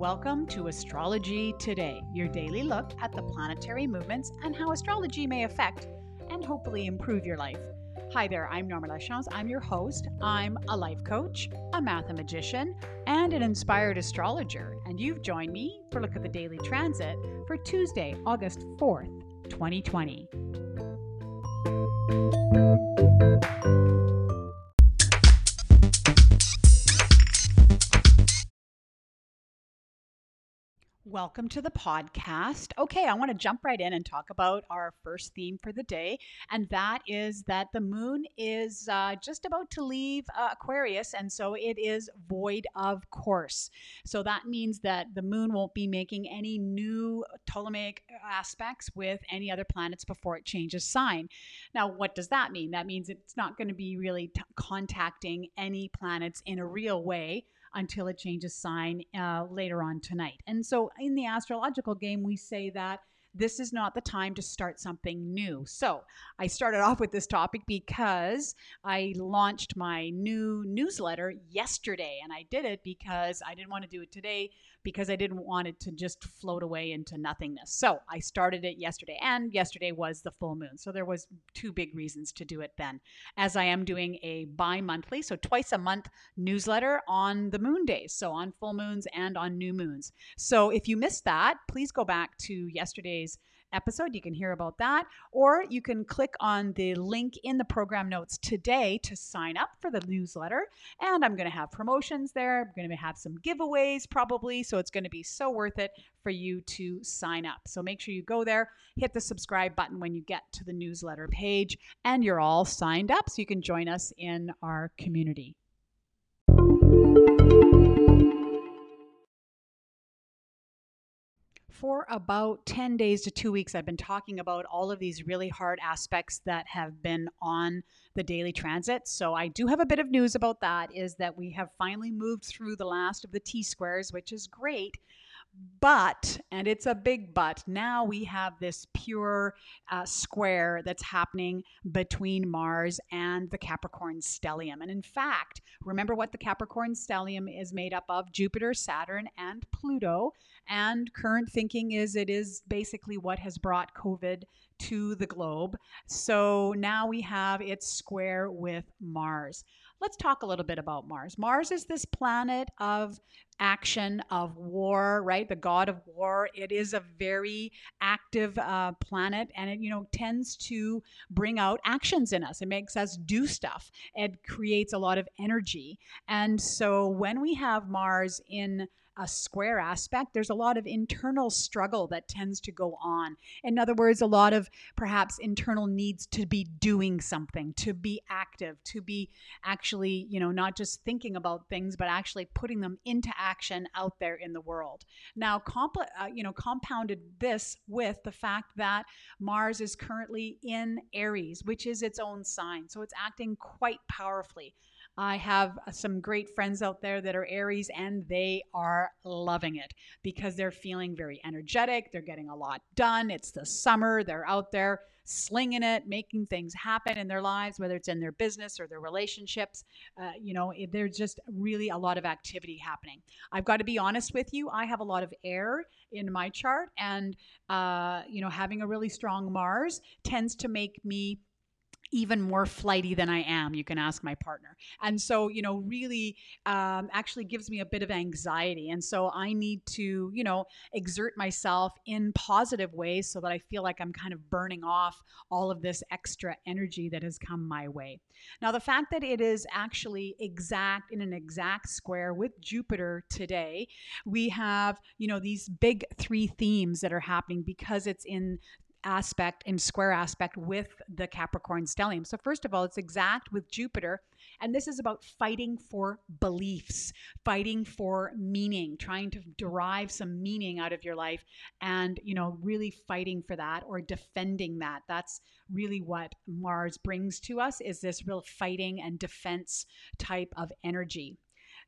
welcome to Astrology Today, your daily look at the planetary movements and how astrology may affect and hopefully improve your life. Hi there, I'm Norma Lachance. I'm your host. I'm a life coach, a mathematician, and an inspired astrologer. And you've joined me for look at the daily transit for Tuesday, August 4th, 2020. Welcome to the podcast. Okay, I want to jump right in and talk about our first theme for the day, and that is that the moon is uh, just about to leave uh, Aquarius, and so it is void of course. So that means that the moon won't be making any new Ptolemaic aspects with any other planets before it changes sign. Now, what does that mean? That means it's not going to be really t- contacting any planets in a real way until it changes sign uh, later on tonight. And so in the astrological game, we say that this is not the time to start something new. So I started off with this topic because I launched my new newsletter yesterday. And I did it because I didn't want to do it today because I didn't want it to just float away into nothingness. So I started it yesterday, and yesterday was the full moon. So there was two big reasons to do it then. As I am doing a bi-monthly, so twice a month newsletter on the moon days, so on full moons and on new moons. So if you missed that, please go back to yesterday's episode. You can hear about that, or you can click on the link in the program notes today to sign up for the newsletter. And I'm going to have promotions there. I'm going to have some giveaways probably. So it's going to be so worth it for you to sign up. So make sure you go there, hit the subscribe button when you get to the newsletter page, and you're all signed up so you can join us in our community. For about 10 days to two weeks, I've been talking about all of these really hard aspects that have been on the daily transit. So I do have a bit of news about that is that we have finally moved through the last of the T squares, which is great. But, and it's a big but, now we have this pure uh, square that's happening between Mars and the Capricorn stellium. And in fact, remember what the Capricorn stellium is made up of Jupiter, Saturn, and Pluto. And current thinking is it is basically what has brought COVID to the globe. So now we have its square with Mars. Let's talk a little bit about Mars. Mars is this planet of action, of war, right? The god of war. It is a very active uh, planet and it, you know, tends to bring out actions in us. It makes us do stuff. It creates a lot of energy. And so when we have Mars in a square aspect, there's a lot of internal struggle that tends to go on. In other words, a lot of perhaps internal needs to be doing something, to be active, to be actually, you know, not just thinking about things, but actually putting them into action out there in the world. Now, comp- uh, you know, compounded this with the fact that Mars is currently in Aries, which is its own sign. So it's acting quite powerfully. I have some great friends out there that are Aries and they are loving it because they're feeling very energetic. They're getting a lot done. It's the summer. They're out there slinging it, making things happen in their lives, whether it's in their business or their relationships. Uh, you know, there's just really a lot of activity happening. I've got to be honest with you. I have a lot of air in my chart, and uh, you know, having a really strong Mars tends to make me even more flighty than I am. You can ask my partner. And so, you know, really um, actually gives me a bit of anxiety. And so I need to, you know, exert myself in positive ways so that I feel like I'm kind of burning off all of this extra energy that has come my way. Now, the fact that it is actually exact in an exact square with Jupiter today, we have, you know, these big three themes that are happening because it's in aspect and square aspect with the Capricorn stellium. So, first of all, it's exact with Jupiter. And this is about fighting for beliefs, fighting for meaning, trying to derive some meaning out of your life and, you know, really fighting for that or defending that. That's really what Mars brings to us is this real fighting and defense type of energy.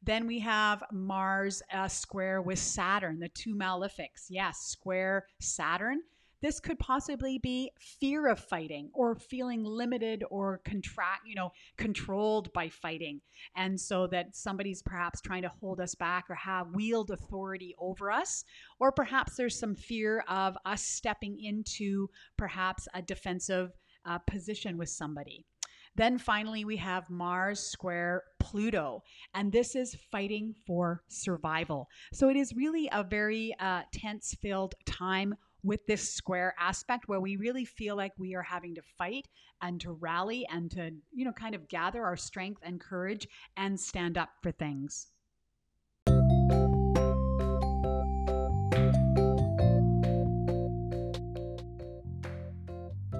Then we have Mars uh, square with Saturn, the two malefics. Yes, square Saturn This could possibly be fear of fighting or feeling limited or contract, you know, controlled by fighting. And so that somebody's perhaps trying to hold us back or have wield authority over us. Or perhaps there's some fear of us stepping into perhaps a defensive uh, position with somebody. Then finally, we have Mars square Pluto, and this is fighting for survival. So it is really a very uh, tense filled time with this square aspect where we really feel like we are having to fight and to rally and to, you know, kind of gather our strength and courage and stand up for things.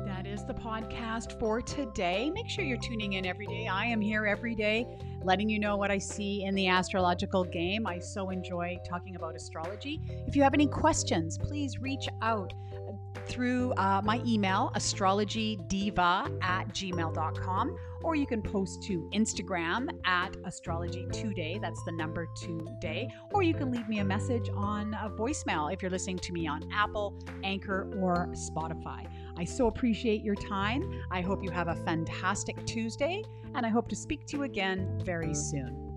That is the podcast for today. Make sure you're tuning in every day. I am here every day letting you know what I see in the astrological game. I so enjoy talking about astrology. If you have any questions, please reach out through uh, my email, astrologydiva at gmail.com, or you can post to Instagram at astrology today. That's the number today. Or you can leave me a message on a voicemail if you're listening to me on Apple, Anchor, or Spotify. I so appreciate your time. I hope you have a fantastic Tuesday, and I hope to speak to you again very soon.